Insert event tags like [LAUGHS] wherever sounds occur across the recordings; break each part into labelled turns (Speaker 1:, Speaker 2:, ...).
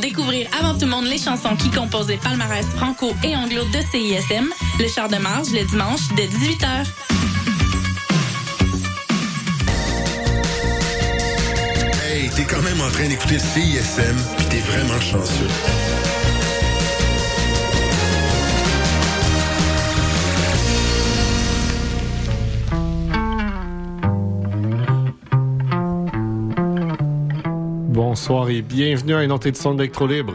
Speaker 1: Découvrir avant tout le monde les chansons qui composent les palmarès franco et anglo de CISM, le char de marge le dimanche dès 18h.
Speaker 2: Hey, t'es quand même en train d'écouter CISM, puis t'es vraiment chanceux.
Speaker 3: Bonsoir et bienvenue à une autre édition d'Electro Libre.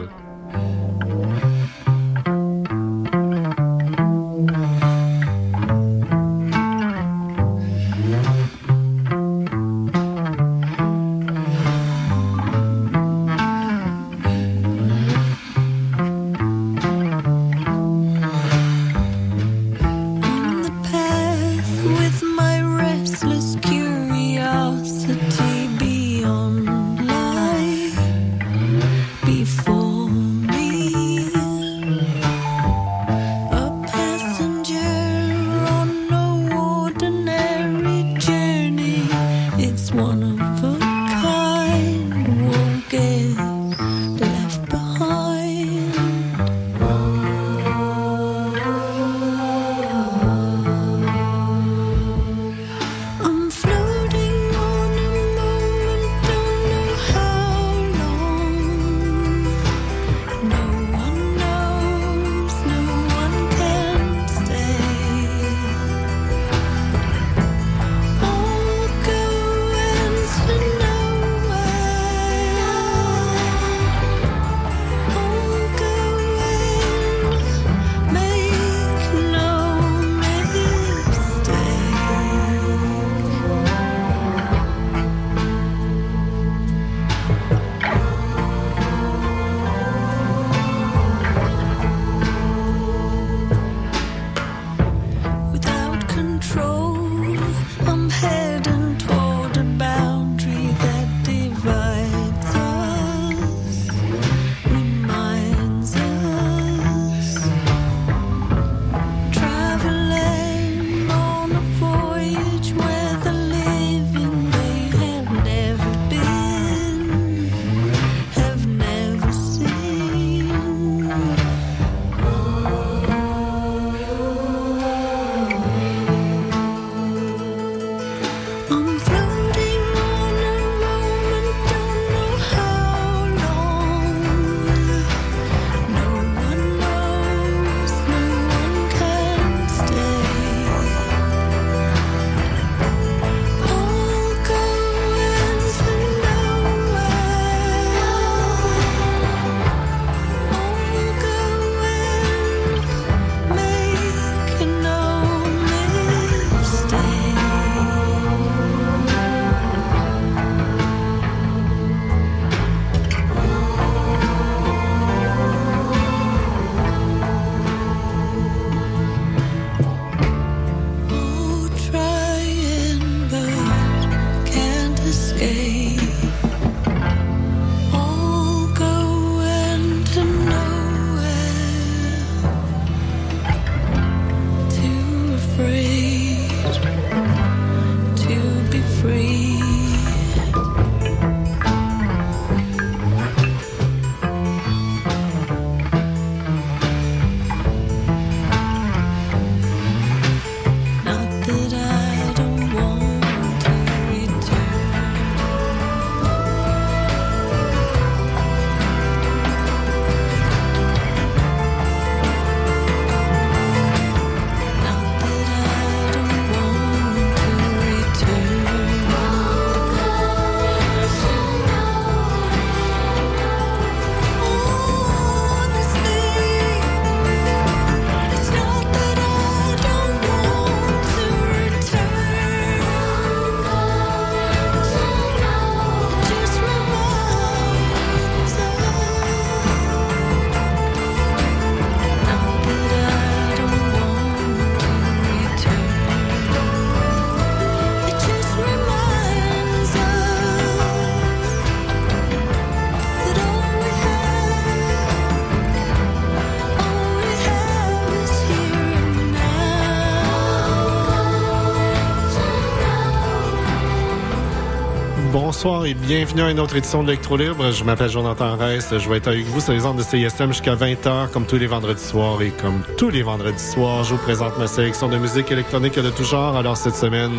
Speaker 4: Bonsoir et bienvenue à une autre édition de l'Electro Libre. Je m'appelle Jonathan Reiss. Je vais être avec vous sur les ondes de CISM jusqu'à 20h, comme tous les vendredis soirs. Et comme tous les vendredis soirs, je vous présente ma sélection de musique électronique de tout genre. Alors cette semaine,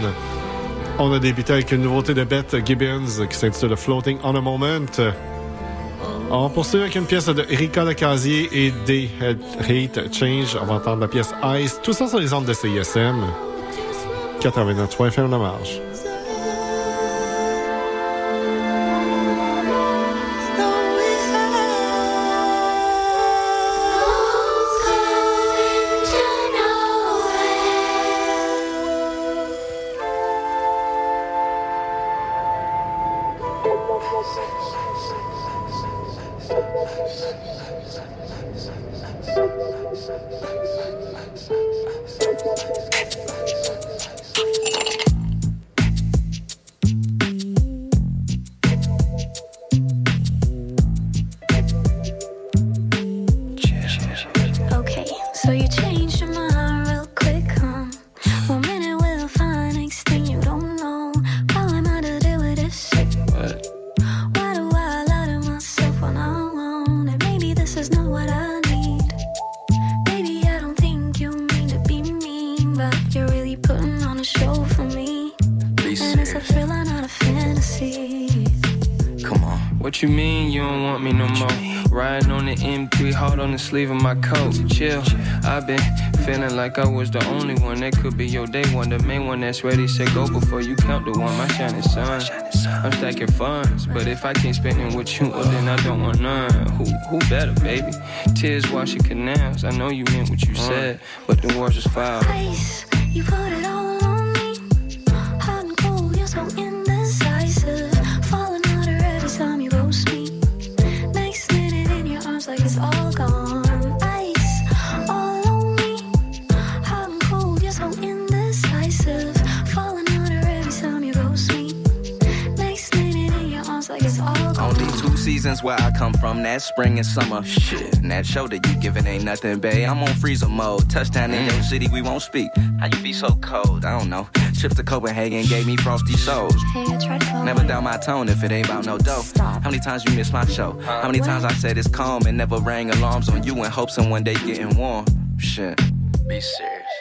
Speaker 4: on a débuté avec une nouveauté de Beth Gibbons qui s'intitule Floating on a Moment. On poursuit avec une pièce de Erika Lecasier et des Hate Change. On va entendre la pièce Ice. Tout ça sur les ondes de CISM. 89.3 FM de marge.
Speaker 5: The M3, hard on the sleeve of my coat. Chill. I've been feeling like I was the only one that could be your day one, the main one that's ready. Say go before you count the one, my shining sun. I'm stacking funds, but if I can't spend it with you, well then I don't want none. Who who better, baby? Tears washing canals. I know you meant what you uh. said, but the words was foul.
Speaker 6: Ice, you
Speaker 7: seasons where I come from, that spring and summer. Shit, and that show that you giving ain't nothing, babe. I'm on freezer mode. Touchdown in your mm. city, we won't speak. How you be so cold? I don't know. Trips to Copenhagen gave me frosty souls.
Speaker 6: Hey, I tried to call
Speaker 7: Never down my tone if it ain't about no dough. How many times you missed my show? How many times I said it's calm and never rang alarms on you in hopes of one day getting warm? Shit, be serious.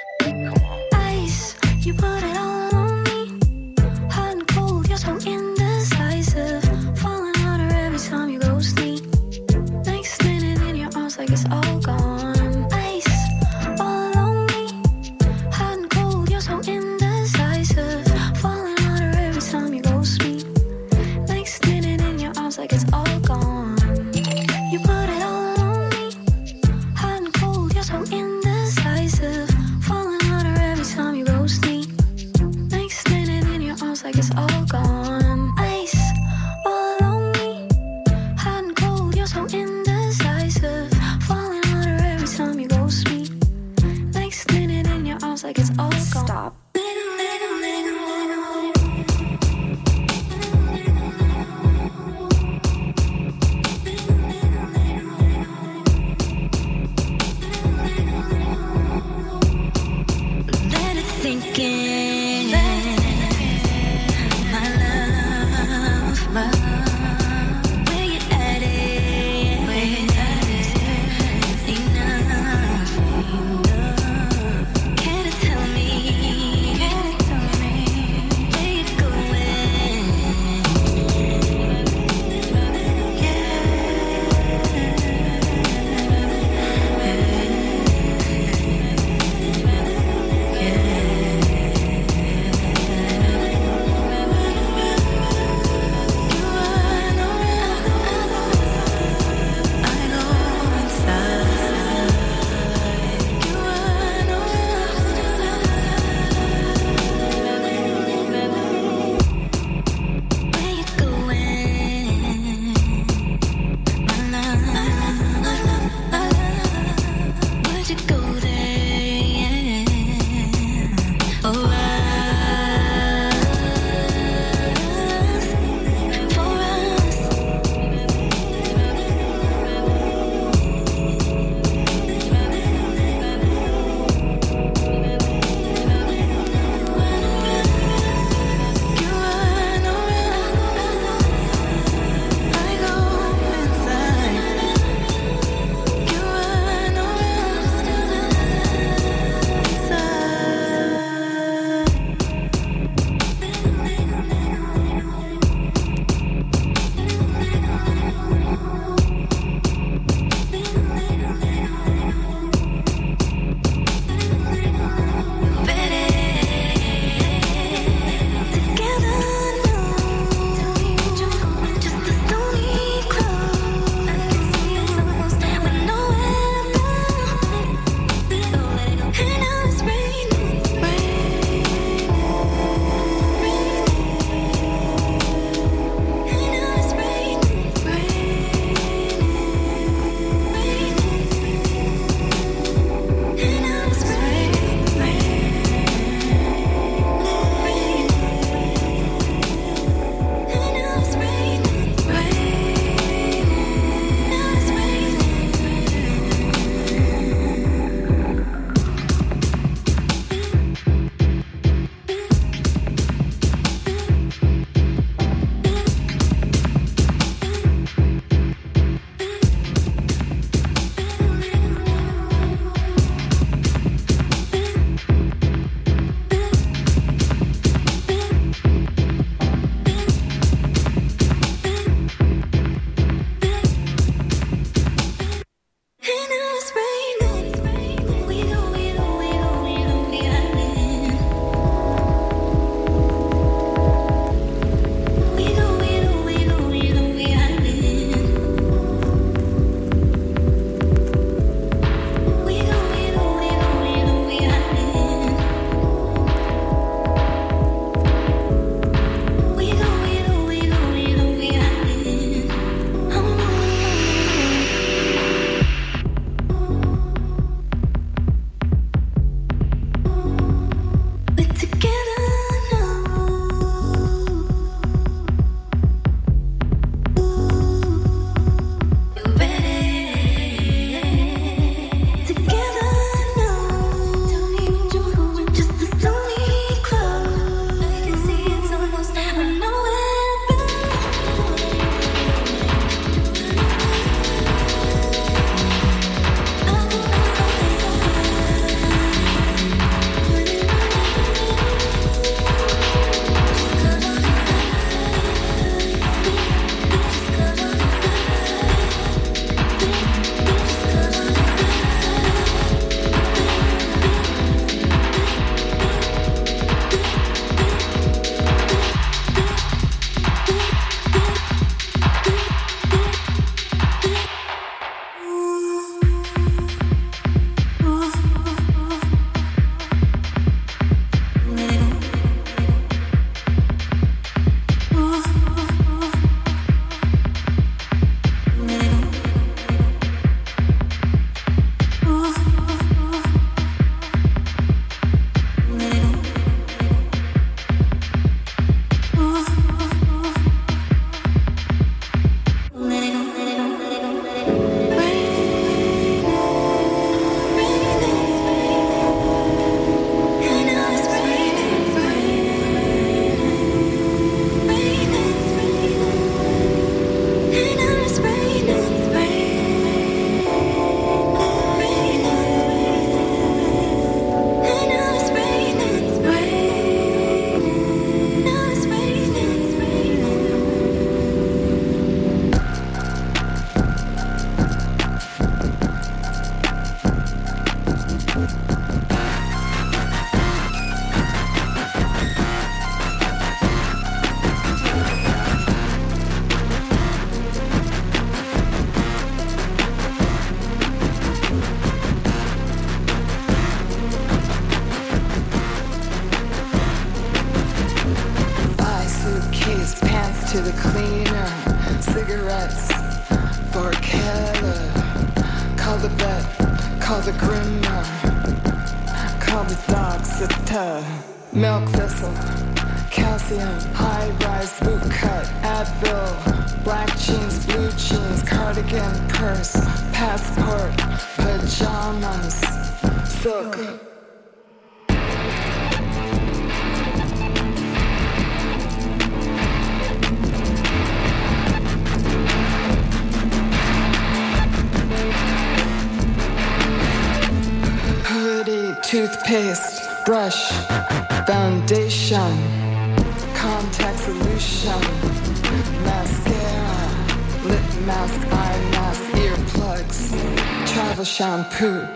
Speaker 8: the shampoo,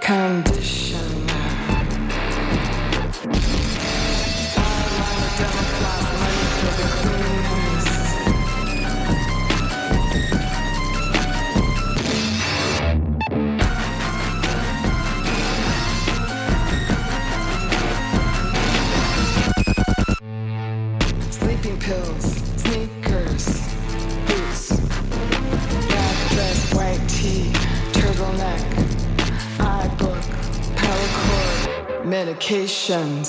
Speaker 8: conditioner. I double class money for the crew. Medications,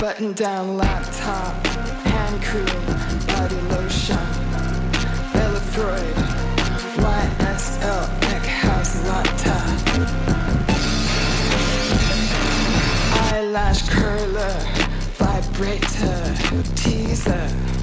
Speaker 8: button down laptop, hand cream, body lotion, Belafroid, YSL, Eck House Laptop. eyelash curler, vibrator, teaser.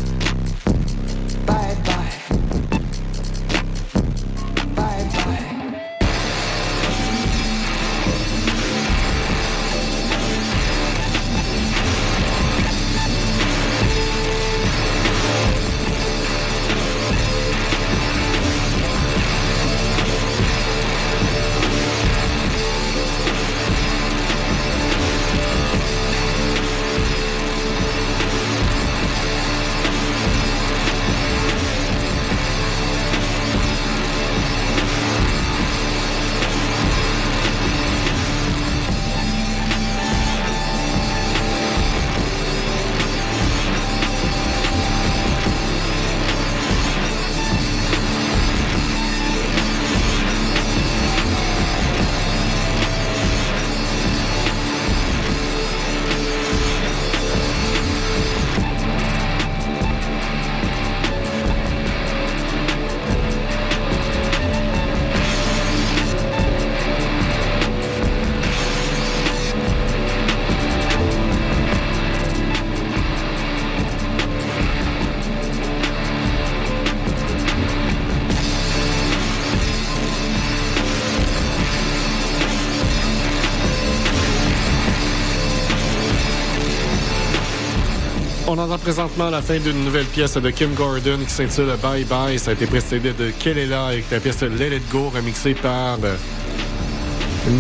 Speaker 4: Entend présentement la fin d'une nouvelle pièce de Kim Gordon qui s'intitule Bye Bye. Ça a été précédé de Kelela avec la pièce Let It Go remixée par euh,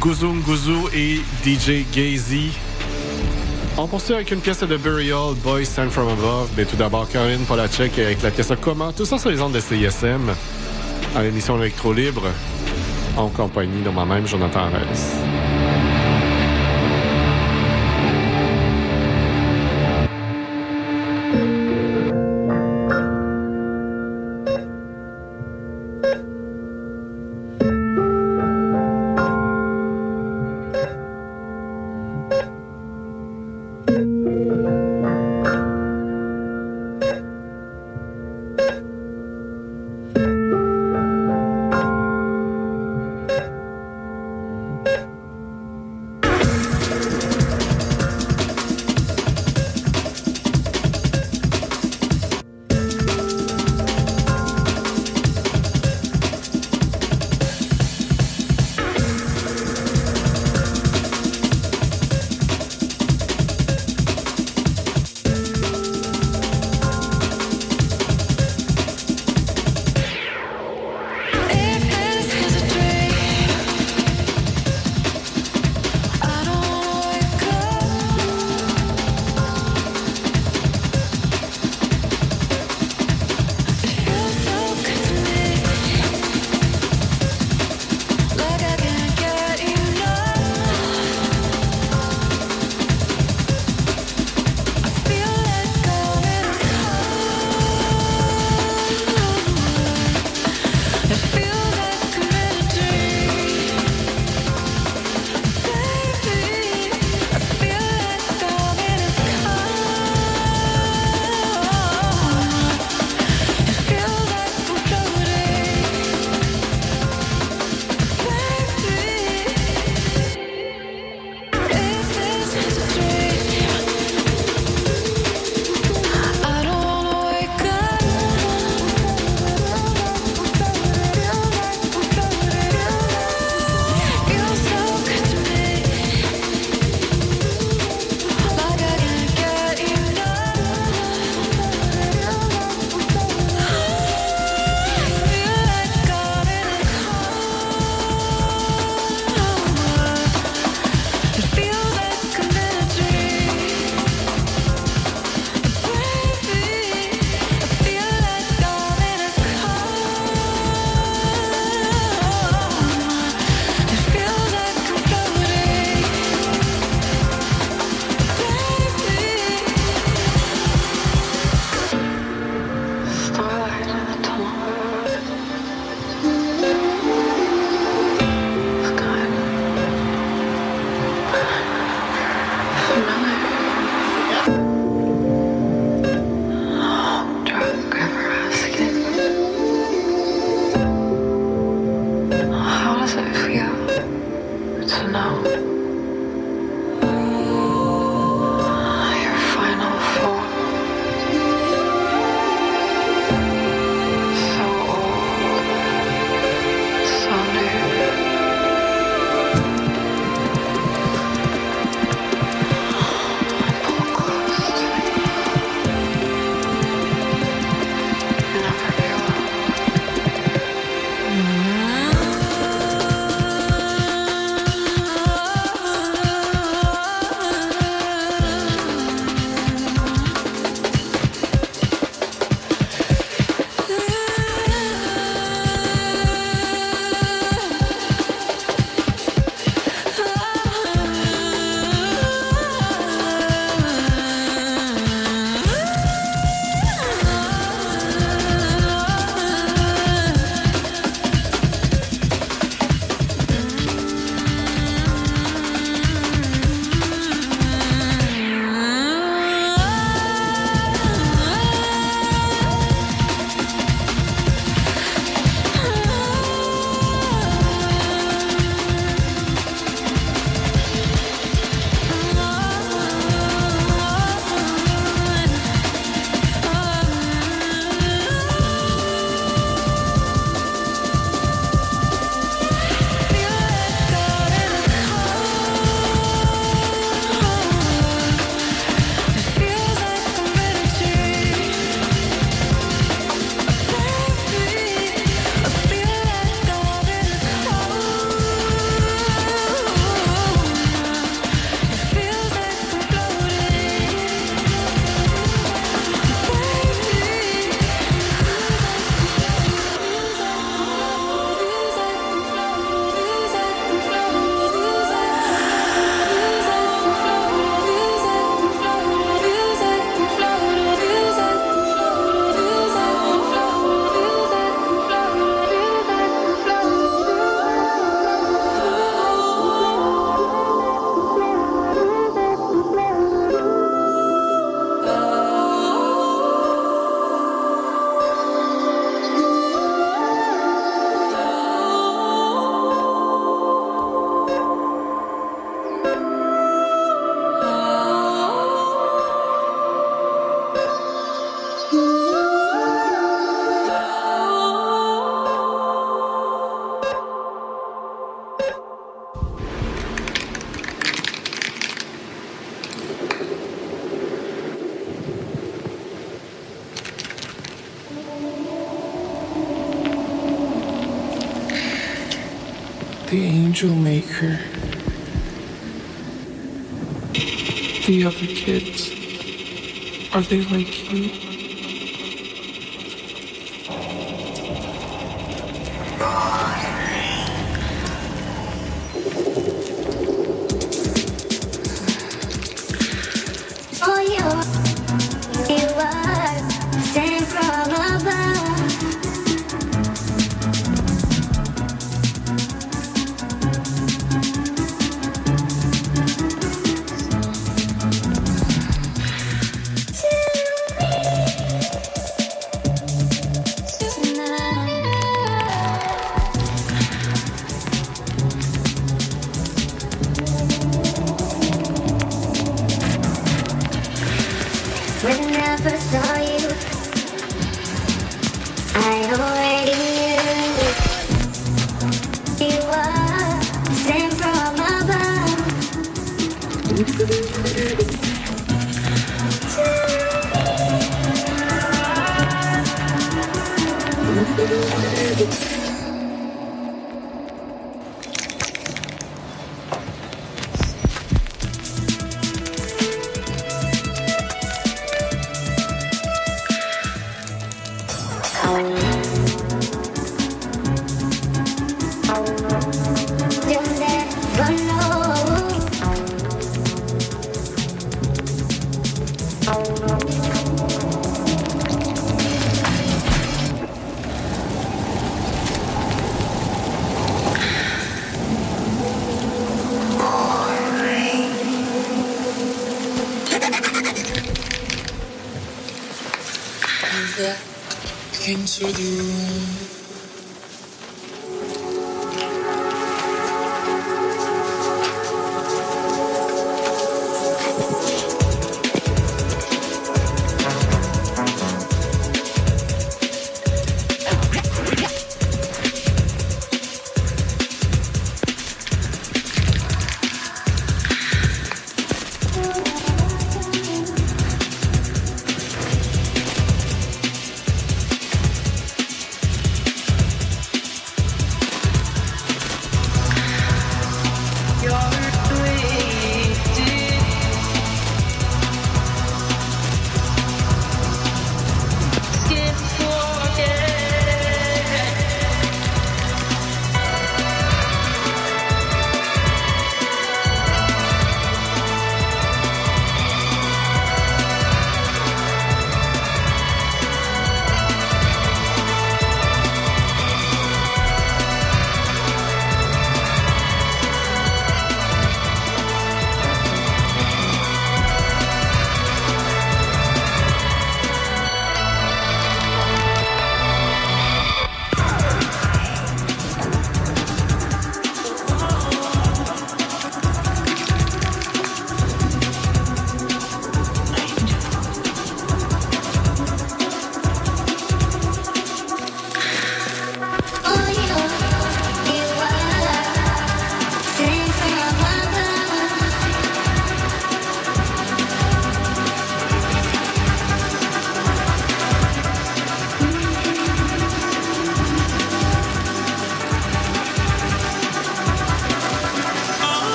Speaker 4: Nguzu Nguzu et DJ Gazy. On poursuit avec une pièce de Burial, Boys Stand From Above. Mais tout d'abord, Caroline Polacek avec la pièce Comment. Tout ça sur les ondes de CISM à l'émission Electro Libre en compagnie de moi-même, Jonathan Reiss.
Speaker 9: angel maker, the other kids, are they like you? to do.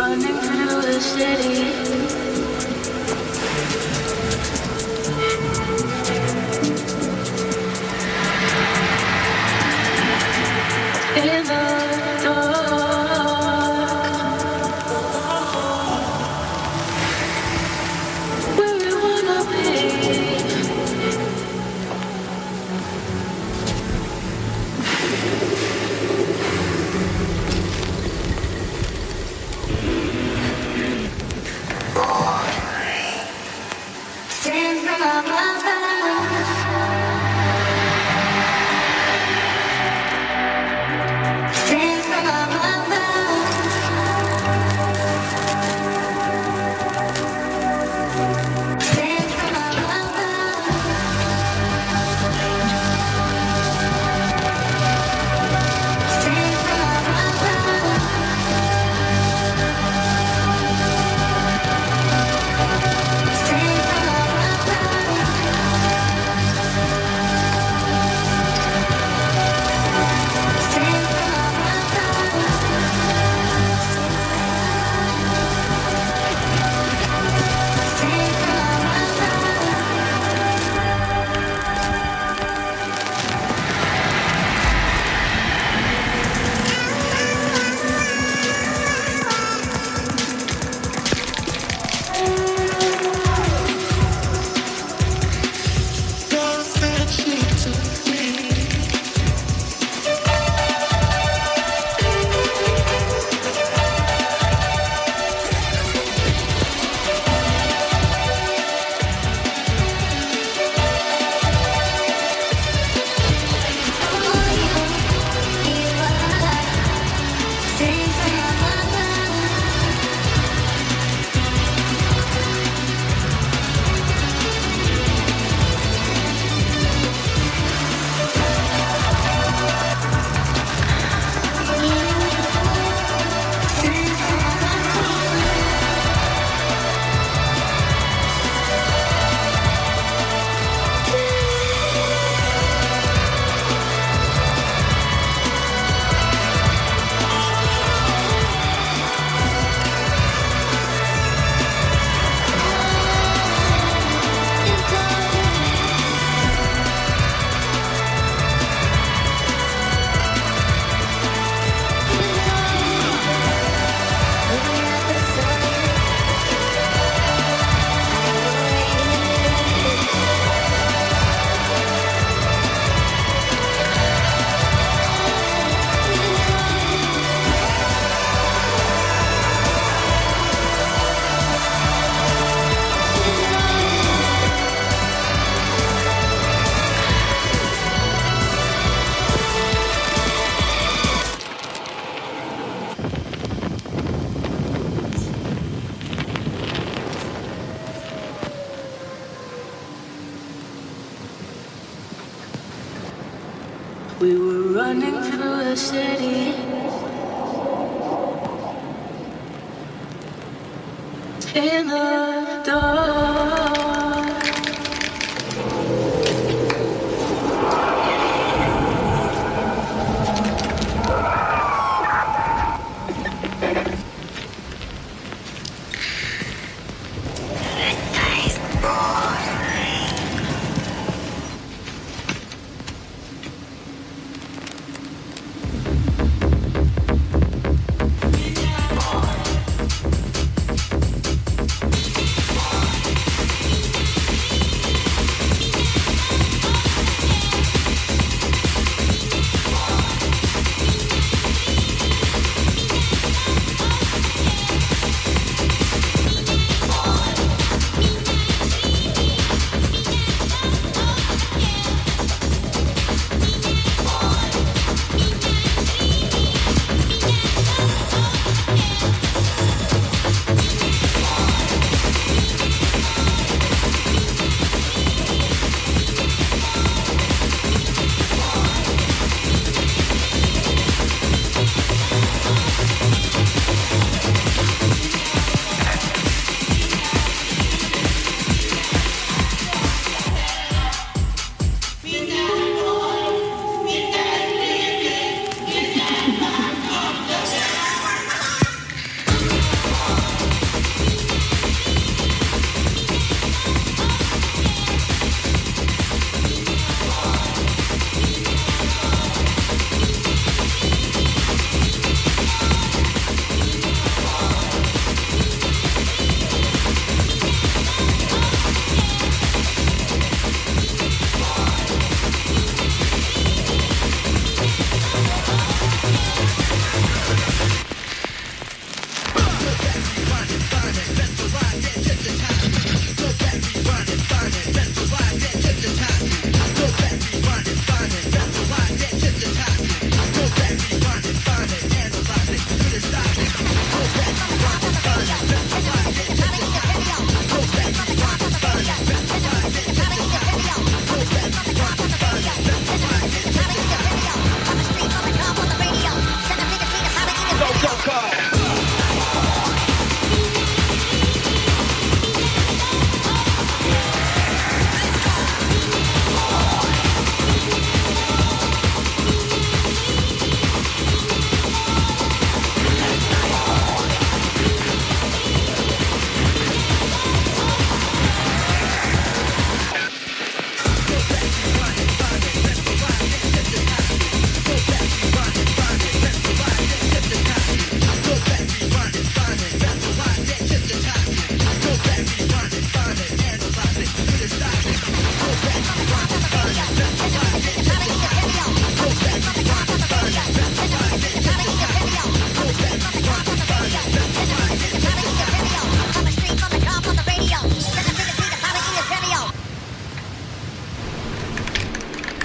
Speaker 9: Running through the city.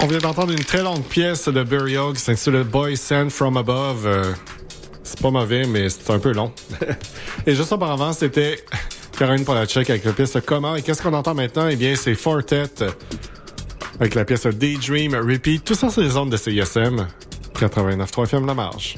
Speaker 4: On vient d'entendre une très longue pièce de Burial qui s'intitule Boy Sent From Above. Euh, c'est pas mauvais, mais c'est un peu long. [LAUGHS] Et juste auparavant, c'était Caroline Polacek avec la pièce Comment. Et qu'est-ce qu'on entend maintenant? Eh bien, c'est Fortet avec la pièce Daydream Repeat. Tout ça, c'est les ondes de CISM 89.3 FM La Marge.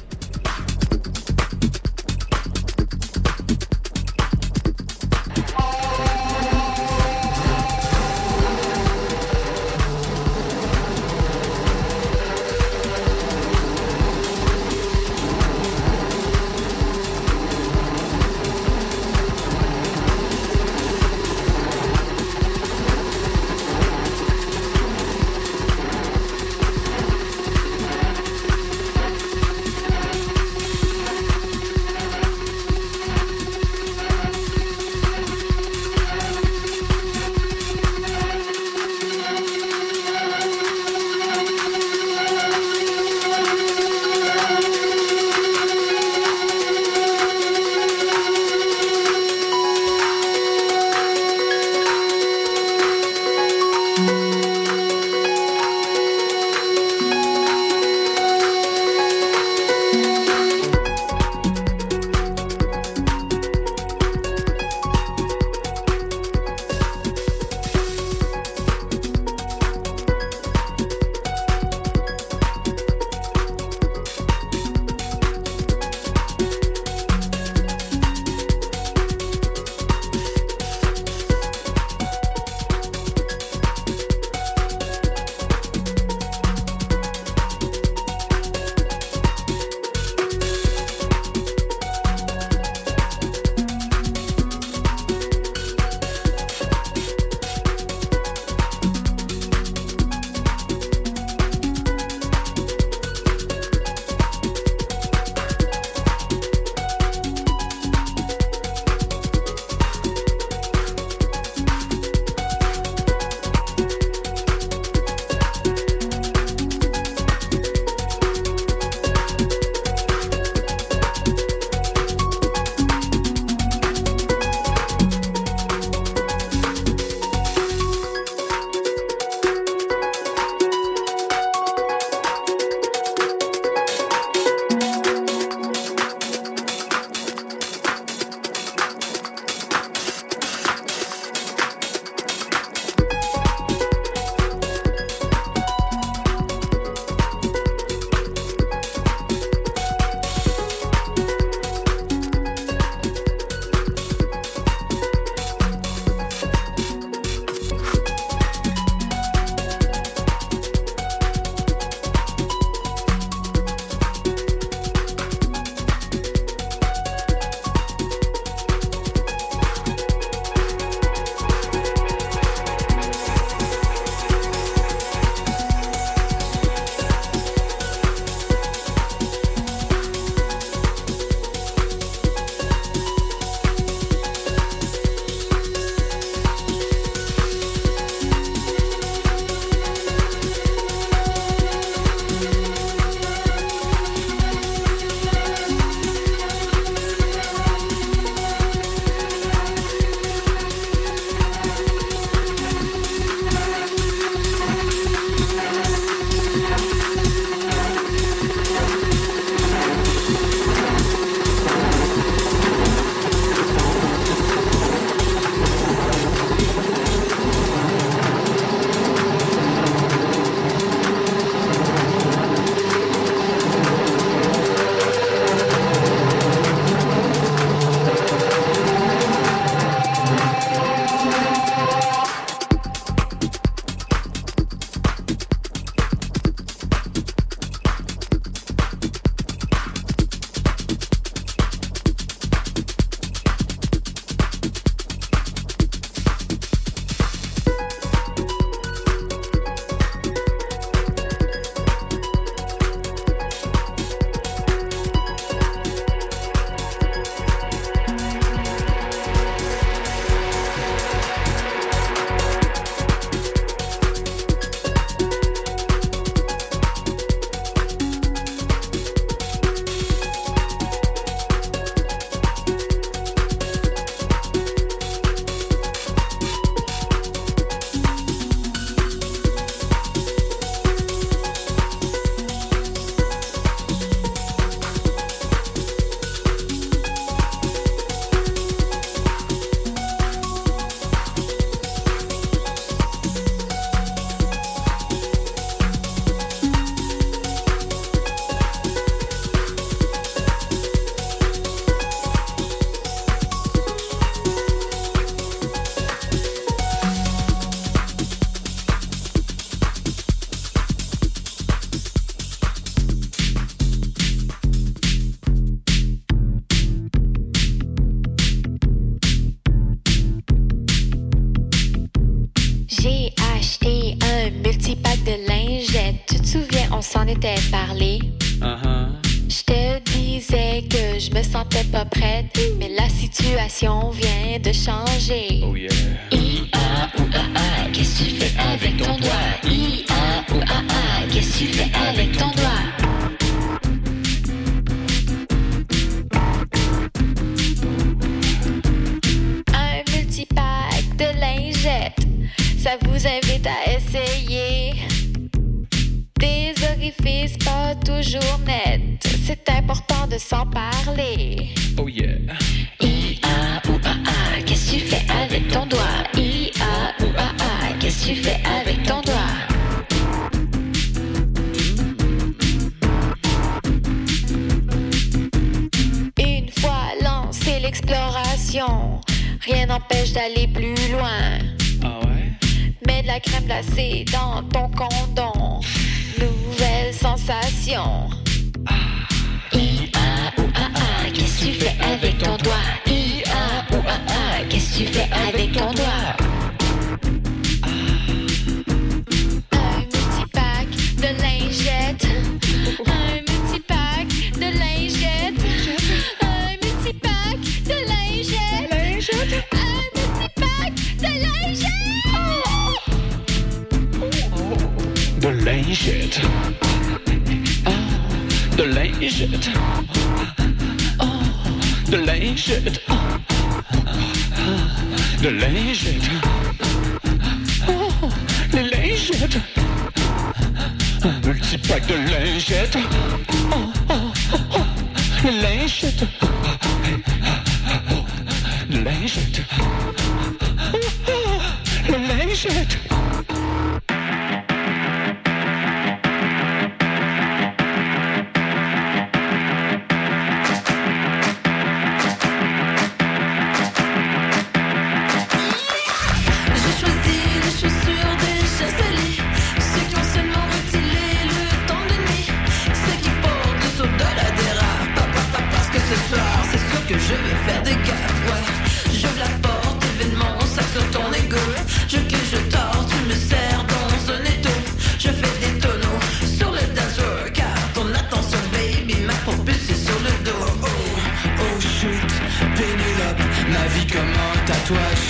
Speaker 10: Un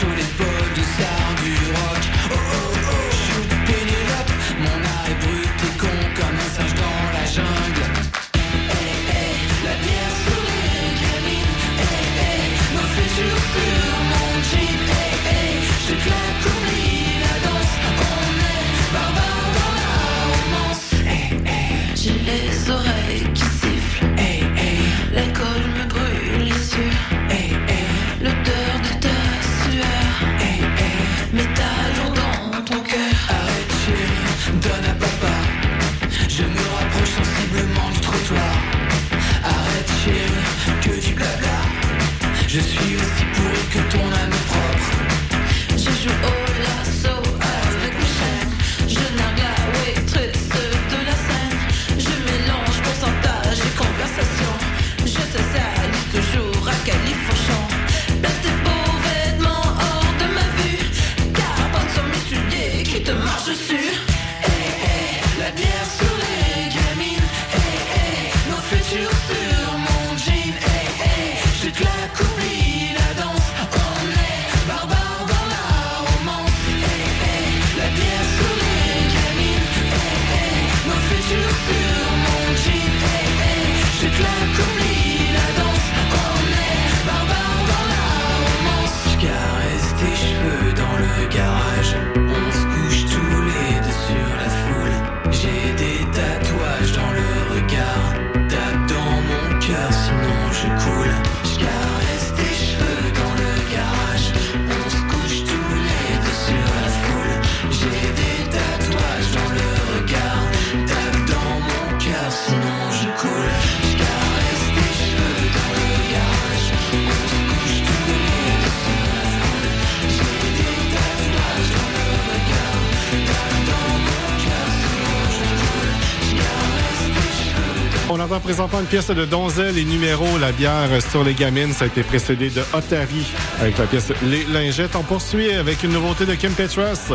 Speaker 4: présentant une pièce de Donzel et numéro La bière sur les gamines. Ça a été précédé de Otari avec la pièce Les lingettes. On poursuit avec une nouveauté de Kim Petras,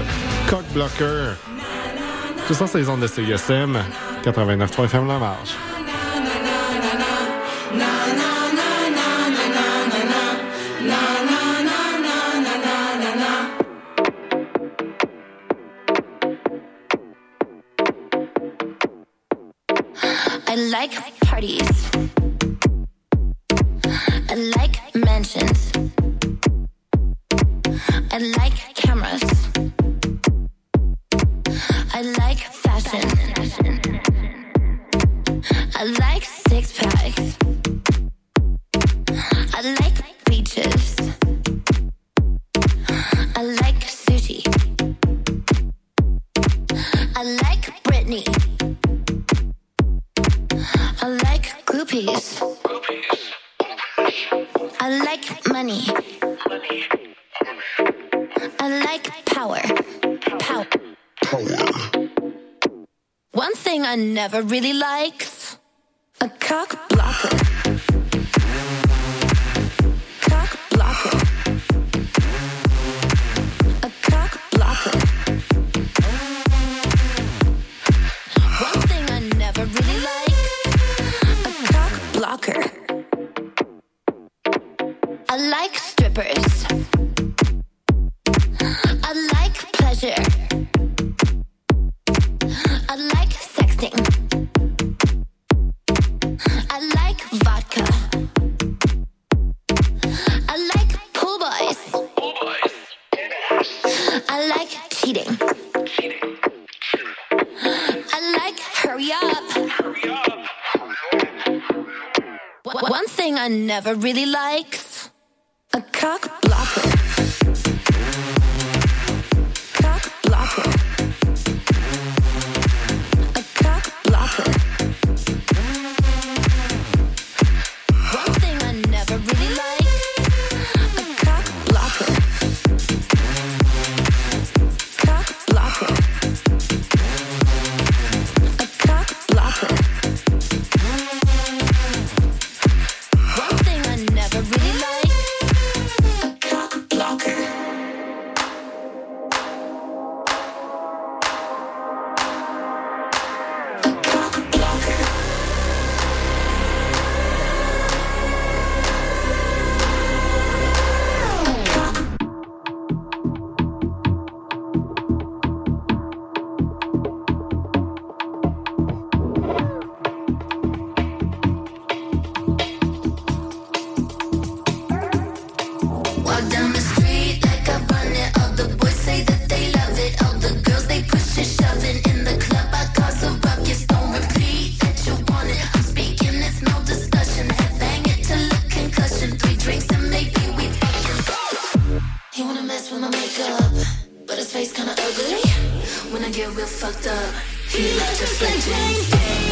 Speaker 4: Cock Blocker. Tout ça, c'est les ondes de CISM. 89.3 FM La Marge.
Speaker 11: Like parties. I like I never really liked a cock blocker. Cock blocker. A cock blocker. One thing I never really liked a cock blocker. I like strippers. I never really liked his face kinda ugly. When I get real fucked up, he looks just like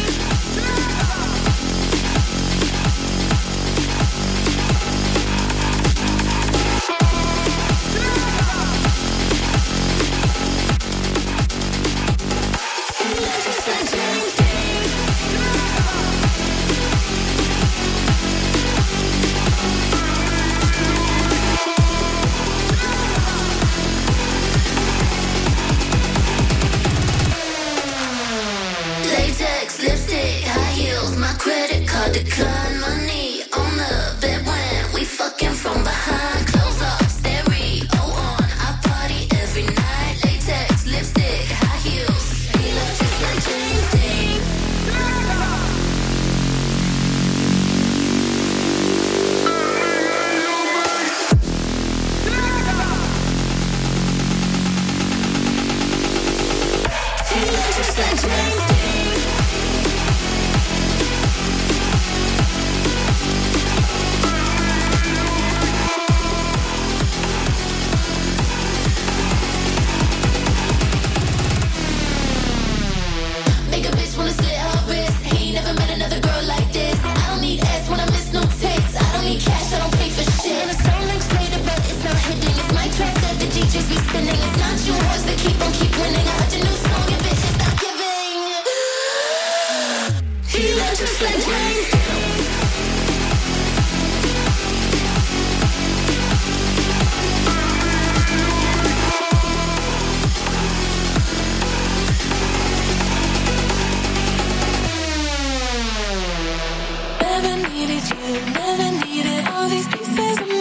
Speaker 11: needed you, never
Speaker 4: needed all these pieces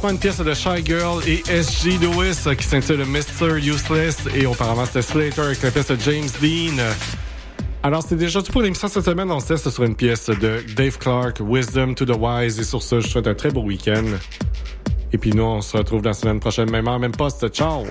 Speaker 4: présentement une pièce de Shy Girl et SG Lewis euh, qui s'intitule Mr. Useless et auparavant c'était Slater avec la pièce de James Dean. Alors c'est déjà tout pour l'émission cette semaine. On se laisse sur une pièce de Dave Clark, Wisdom to the Wise et sur ce, je souhaite un très beau week-end. Et puis nous, on se retrouve la semaine prochaine, même heure, même poste. Ciao!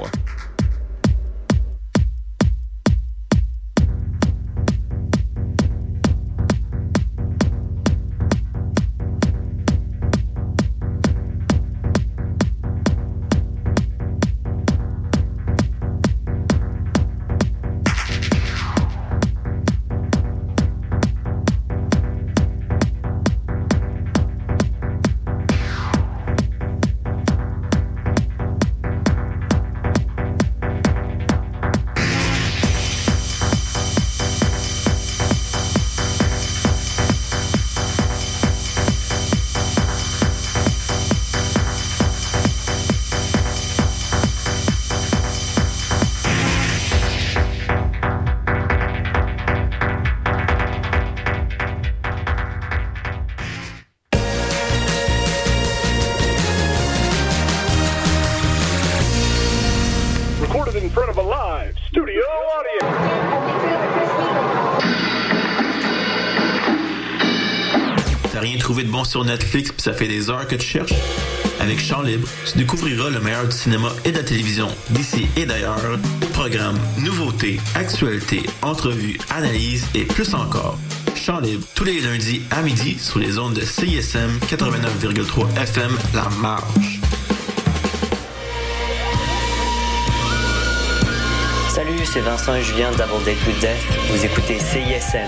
Speaker 12: Pis ça fait des heures que tu cherches? Avec Chant Libre, tu découvriras le meilleur du cinéma et de la télévision d'ici et d'ailleurs. Programmes, nouveautés, actualités, entrevues, analyses et plus encore. Chant Libre, tous les lundis à midi sur les ondes de CISM 89,3 FM La Marge.
Speaker 13: Salut, c'est Vincent et Julien d'Avant Date with Death. Vous écoutez CISM.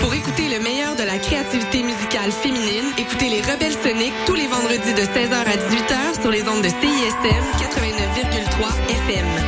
Speaker 14: Pour écouter le meilleur de la créativité musicale féminine, écoutez les Rebelles Soniques tous les vendredis de 16h à 18h sur les ondes de CISM 89,3 FM.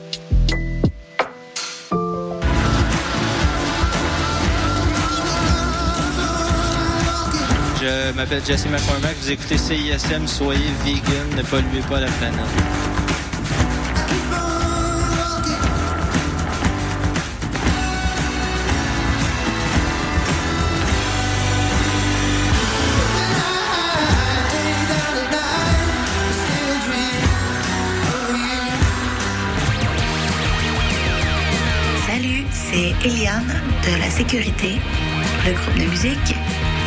Speaker 15: Je m'appelle Jesse McCormack, vous écoutez CISM, soyez vegan, ne polluez pas la planète.
Speaker 16: Salut, c'est Eliane de la sécurité, le groupe de musique,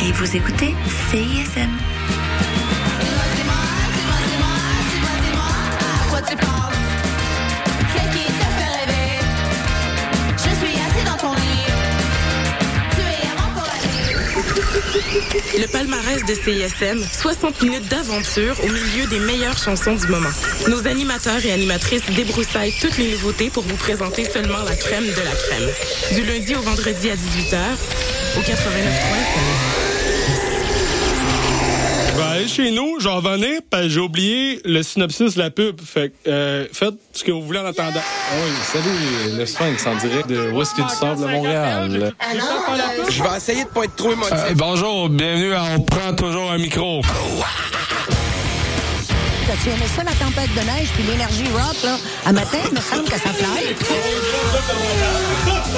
Speaker 16: et vous écoutez CISM.
Speaker 14: Le palmarès de CISM, 60 minutes d'aventure au milieu des meilleures chansons du moment. Nos animateurs et animatrices débroussaillent toutes les nouveautés pour vous présenter seulement la crème de la crème. Du lundi au vendredi à 18h, au 89.3
Speaker 17: Je vais aller chez nous, j'en revenais, puis j'ai oublié le synopsis de la pub. Fait que, euh, faites ce que vous voulez en attendant.
Speaker 18: Oui, salut, le Sphinx en direct de Whisky du Sable de Montréal?
Speaker 19: Je vais essayer de pas être trop émotif.
Speaker 17: Euh, bonjour, bienvenue à On prend toujours un micro.
Speaker 20: T'as-tu aimé ça, la tempête de neige puis l'énergie rock, là? À matin, il me semble que ça fly.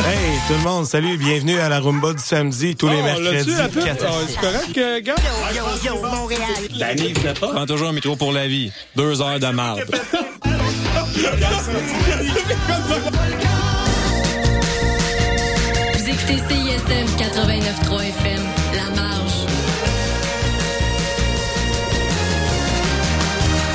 Speaker 21: Hey, tout le monde, salut, bienvenue à la Rumba du samedi, tous les
Speaker 17: Oh,
Speaker 21: mercredis.
Speaker 17: l'as-tu, la pub?
Speaker 21: 4 à
Speaker 17: Ah,
Speaker 21: six.
Speaker 17: C'est correct, euh, gars?
Speaker 20: Yo, yo, Montréal.
Speaker 18: Danny, venait pas. Prends toujours un métro pour la vie. Deux heures de marde. [LAUGHS]
Speaker 1: Vous écoutez CISM 89.3 FM.